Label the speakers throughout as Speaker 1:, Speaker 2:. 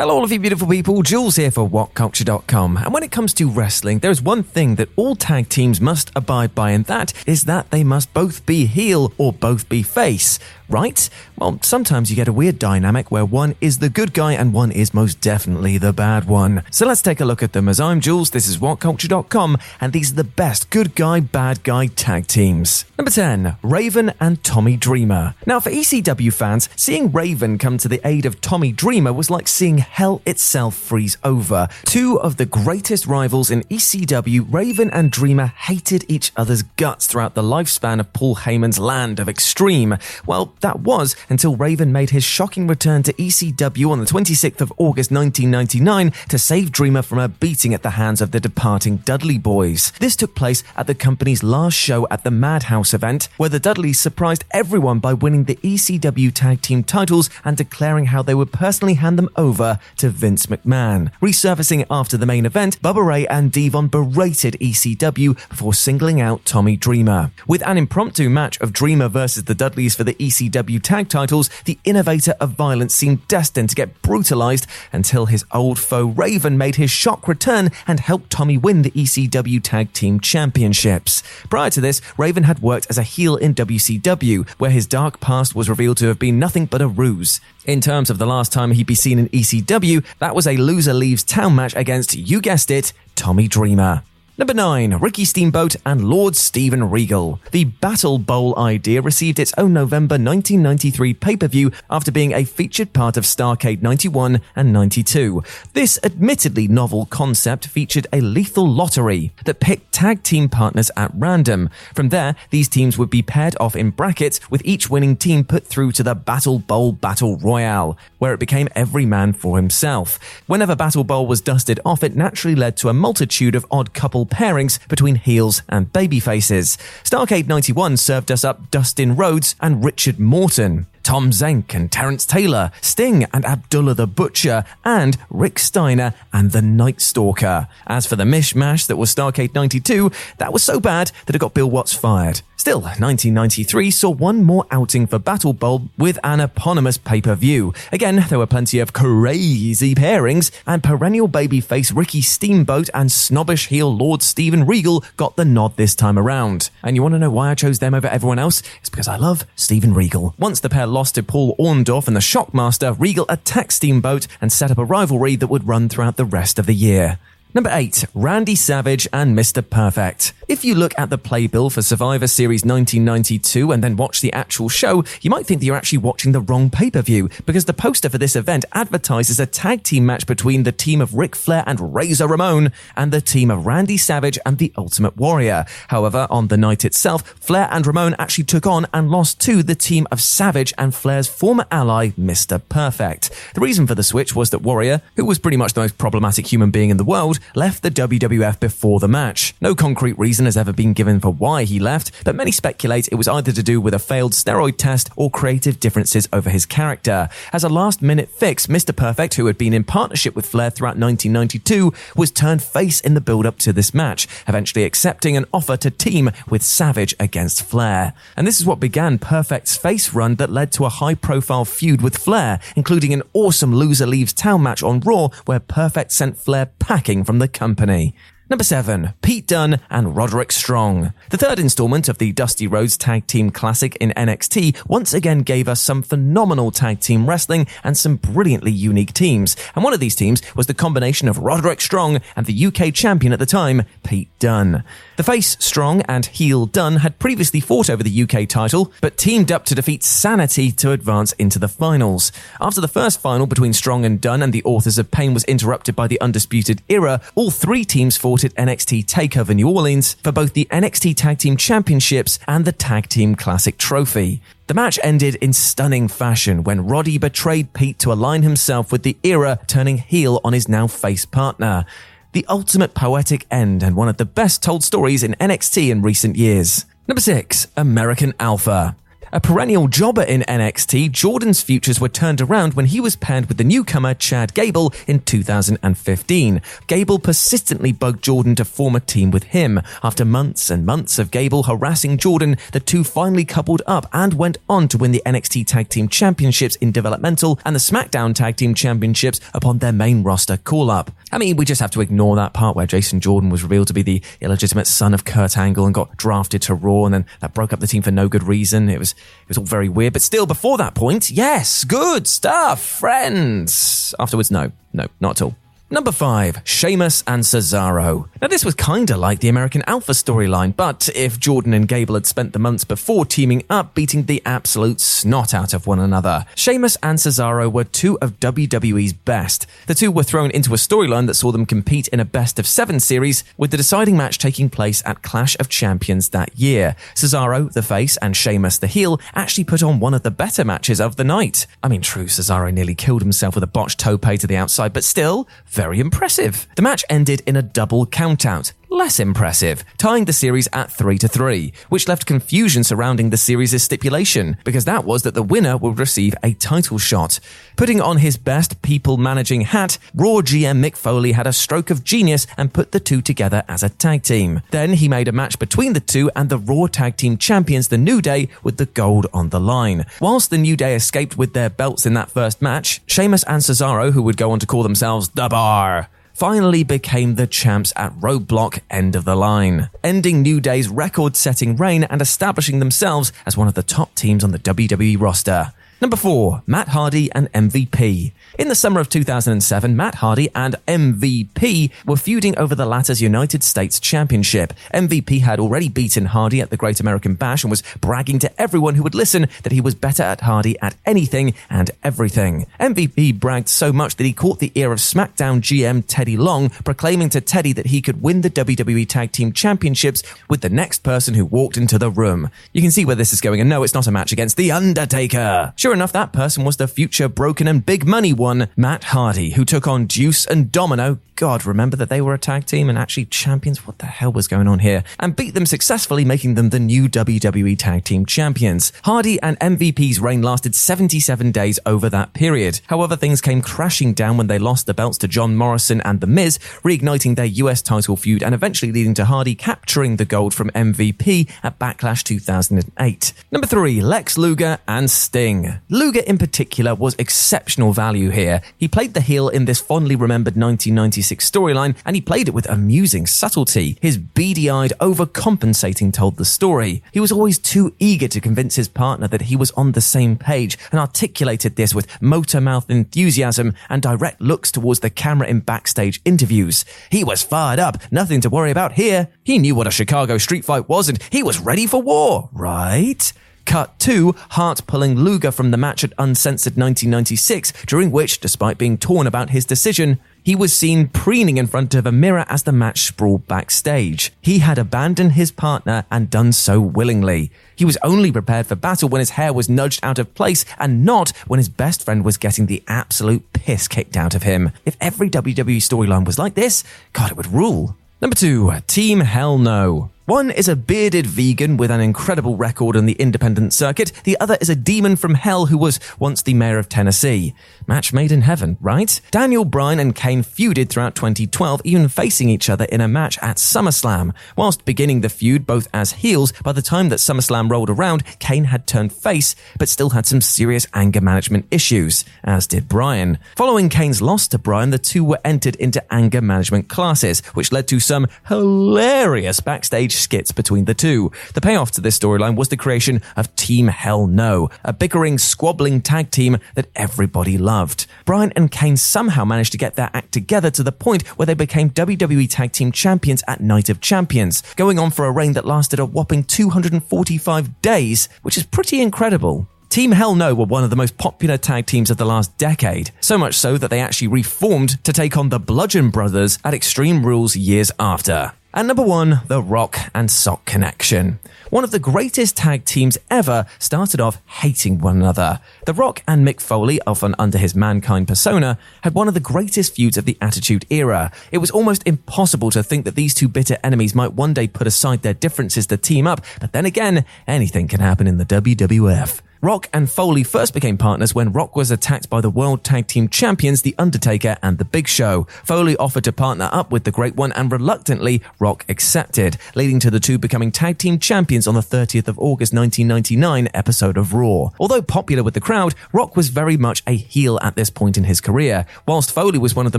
Speaker 1: Hello, all of you beautiful people. Jules here for WhatCulture.com. And when it comes to wrestling, there is one thing that all tag teams must abide by, and that is that they must both be heel or both be face. Right? Well, sometimes you get a weird dynamic where one is the good guy and one is most definitely the bad one. So let's take a look at them. As I'm Jules, this is WhatCulture.com, and these are the best good guy, bad guy tag teams. Number 10, Raven and Tommy Dreamer. Now, for ECW fans, seeing Raven come to the aid of Tommy Dreamer was like seeing hell itself freeze over. Two of the greatest rivals in ECW, Raven and Dreamer hated each other's guts throughout the lifespan of Paul Heyman's Land of Extreme. Well, that was until Raven made his shocking return to ECW on the 26th of August 1999 to save Dreamer from a beating at the hands of the departing Dudley Boyz. This took place at the company's last show at the Madhouse event, where the Dudleys surprised everyone by winning the ECW tag team titles and declaring how they would personally hand them over to Vince McMahon. Resurfacing after the main event, Bubba Ray and Devon berated ECW before singling out Tommy Dreamer. With an impromptu match of Dreamer versus the Dudleys for the ECW tag titles, the innovator of violence seemed destined to get brutalized until his old foe Raven made his shock return and helped Tommy win the ECW tag team championships. Prior to this, Raven had worked as a heel in WCW, where his dark past was revealed to have been nothing but a ruse. In terms of the last time he'd be seen in ECW, that was a loser leaves town match against, you guessed it, Tommy Dreamer. Number 9, Ricky Steamboat and Lord Steven Regal. The Battle Bowl idea received its own November 1993 pay-per-view after being a featured part of Starcade 91 and 92. This admittedly novel concept featured a lethal lottery that picked tag team partners at random. From there, these teams would be paired off in brackets with each winning team put through to the Battle Bowl Battle Royale, where it became every man for himself. Whenever Battle Bowl was dusted off, it naturally led to a multitude of odd couple pairings between heels and babyfaces. Starcade 91 served us up Dustin Rhodes and Richard Morton. Tom Zenk and Terence Taylor, Sting and Abdullah the Butcher, and Rick Steiner and the Night Stalker. As for the mishmash that was Starcade 92, that was so bad that it got Bill Watts fired. Still, 1993 saw one more outing for Battle Bowl with an eponymous pay-per-view. Again, there were plenty of crazy pairings, and perennial babyface Ricky Steamboat and snobbish heel Lord Steven Regal got the nod this time around. And you want to know why I chose them over everyone else? It's because I love Steven Regal. Once the pair to Paul Orndorff and the Shockmaster, Regal attacked Steamboat and set up a rivalry that would run throughout the rest of the year. Number 8. Randy Savage and Mr. Perfect. If you look at the playbill for Survivor Series 1992 and then watch the actual show, you might think that you're actually watching the wrong pay-per-view because the poster for this event advertises a tag team match between the team of Ric Flair and Razor Ramon and the team of Randy Savage and the Ultimate Warrior. However, on the night itself, Flair and Ramon actually took on and lost to the team of Savage and Flair's former ally, Mr. Perfect. The reason for the switch was that Warrior, who was pretty much the most problematic human being in the world, left the WWF before the match. No concrete reason reason has ever been given for why he left, but many speculate it was either to do with a failed steroid test or creative differences over his character. As a last minute fix, Mr. Perfect, who had been in partnership with Flair throughout 1992, was turned face in the build up to this match, eventually accepting an offer to team with Savage against Flair. And this is what began Perfect's face run that led to a high profile feud with Flair, including an awesome loser leaves town match on Raw where Perfect sent Flair packing from the company. Number seven, Pete Dunne and Roderick Strong. The third installment of the Dusty Rhodes Tag Team Classic in NXT once again gave us some phenomenal tag team wrestling and some brilliantly unique teams. And one of these teams was the combination of Roderick Strong and the UK champion at the time, Pete Dunne. The face Strong and heel Dunne had previously fought over the UK title, but teamed up to defeat Sanity to advance into the finals. After the first final between Strong and Dunne and the Authors of Pain was interrupted by the Undisputed Era, all three teams fought at NXT TakeOver New Orleans for both the NXT Tag Team Championships and the Tag Team Classic Trophy. The match ended in stunning fashion when Roddy betrayed Pete to align himself with the era, turning heel on his now face partner. The ultimate poetic end and one of the best told stories in NXT in recent years. Number six, American Alpha. A perennial jobber in NXT, Jordan's futures were turned around when he was paired with the newcomer Chad Gable in 2015. Gable persistently bugged Jordan to form a team with him. After months and months of Gable harassing Jordan, the two finally coupled up and went on to win the NXT Tag Team Championships in developmental and the SmackDown Tag Team Championships upon their main roster call up. I mean, we just have to ignore that part where Jason Jordan was revealed to be the illegitimate son of Kurt Angle and got drafted to Raw and then that broke up the team for no good reason. It was, it was all very weird, but still before that point, yes, good stuff, friends. Afterwards, no, no, not at all. Number five, Sheamus and Cesaro. Now, this was kinda like the American Alpha storyline, but if Jordan and Gable had spent the months before teaming up, beating the absolute snot out of one another. Sheamus and Cesaro were two of WWE's best. The two were thrown into a storyline that saw them compete in a best of seven series, with the deciding match taking place at Clash of Champions that year. Cesaro, the face, and Sheamus, the heel, actually put on one of the better matches of the night. I mean, true, Cesaro nearly killed himself with a botched tope to the outside, but still, very impressive. The match ended in a double countout. Less impressive, tying the series at 3 to 3, which left confusion surrounding the series' stipulation, because that was that the winner would receive a title shot. Putting on his best people managing hat, Raw GM Mick Foley had a stroke of genius and put the two together as a tag team. Then he made a match between the two and the Raw Tag Team Champions, The New Day, with the gold on the line. Whilst The New Day escaped with their belts in that first match, Sheamus and Cesaro, who would go on to call themselves The Bar, finally became the champs at Roadblock End of the Line, ending New Day's record setting reign and establishing themselves as one of the top teams on the WWE roster. Number four, Matt Hardy and MVP. In the summer of 2007, Matt Hardy and MVP were feuding over the latter's United States Championship. MVP had already beaten Hardy at the Great American Bash and was bragging to everyone who would listen that he was better at Hardy at anything and everything. MVP bragged so much that he caught the ear of SmackDown GM Teddy Long, proclaiming to Teddy that he could win the WWE Tag Team Championships with the next person who walked into the room. You can see where this is going, and no, it's not a match against The Undertaker. Sure enough, that person was the future broken and big money one, Matt Hardy, who took on Deuce and Domino. God, remember that they were a tag team and actually champions? What the hell was going on here? And beat them successfully, making them the new WWE Tag Team Champions. Hardy and MVP's reign lasted 77 days over that period. However, things came crashing down when they lost the belts to John Morrison and The Miz, reigniting their US title feud and eventually leading to Hardy capturing the gold from MVP at Backlash 2008. Number three, Lex Luger and Sting. Luger in particular was exceptional value here. He played the heel in this fondly remembered 1996 storyline, and he played it with amusing subtlety. His beady-eyed overcompensating told the story. He was always too eager to convince his partner that he was on the same page, and articulated this with motor mouth enthusiasm and direct looks towards the camera in backstage interviews. He was fired up, nothing to worry about here. He knew what a Chicago street fight was, and he was ready for war, right? Cut 2, Hart pulling Luger from the match at Uncensored 1996, during which, despite being torn about his decision, he was seen preening in front of a mirror as the match sprawled backstage. He had abandoned his partner and done so willingly. He was only prepared for battle when his hair was nudged out of place and not when his best friend was getting the absolute piss kicked out of him. If every WWE storyline was like this, God, it would rule. Number two, Team Hell No. One is a bearded vegan with an incredible record on the independent circuit. The other is a demon from hell who was once the mayor of Tennessee. Match made in heaven, right? Daniel Bryan and Kane feuded throughout 2012, even facing each other in a match at SummerSlam. Whilst beginning the feud both as heels, by the time that SummerSlam rolled around, Kane had turned face, but still had some serious anger management issues, as did Bryan. Following Kane's loss to Bryan, the two were entered into anger management classes, which led to some hilarious backstage skits between the two. The payoff to this storyline was the creation of Team Hell No, a bickering, squabbling tag team that everybody loved. Bryan and Kane somehow managed to get their act together to the point where they became WWE Tag Team Champions at Night of Champions, going on for a reign that lasted a whopping 245 days, which is pretty incredible. Team Hell No were one of the most popular tag teams of the last decade, so much so that they actually reformed to take on the Bludgeon Brothers at Extreme Rules years after. And number one, The Rock and Sock Connection. One of the greatest tag teams ever started off hating one another. The Rock and Mick Foley, often under his mankind persona, had one of the greatest feuds of the Attitude Era. It was almost impossible to think that these two bitter enemies might one day put aside their differences to team up, but then again, anything can happen in the WWF. Rock and Foley first became partners when Rock was attacked by the World Tag Team Champions, The Undertaker and The Big Show. Foley offered to partner up with the Great One and reluctantly, Rock accepted, leading to the two becoming Tag Team Champions on the 30th of August 1999 episode of Raw. Although popular with the crowd, Rock was very much a heel at this point in his career, whilst Foley was one of the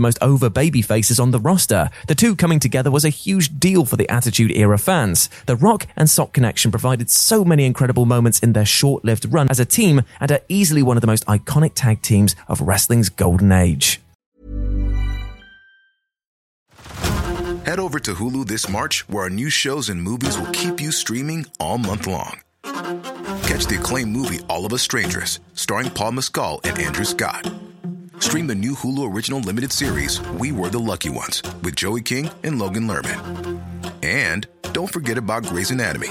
Speaker 1: most over baby faces on the roster. The two coming together was a huge deal for the Attitude Era fans. The Rock and Sock connection provided so many incredible moments in their short-lived run as a team and are easily one of the most iconic tag teams of wrestling's golden age.
Speaker 2: Head over to Hulu this March, where our new shows and movies will keep you streaming all month long. Catch the acclaimed movie All of Us Strangers, starring Paul Mescal and Andrew Scott. Stream the new Hulu original limited series We Were the Lucky Ones with Joey King and Logan Lerman. And don't forget about Grey's Anatomy.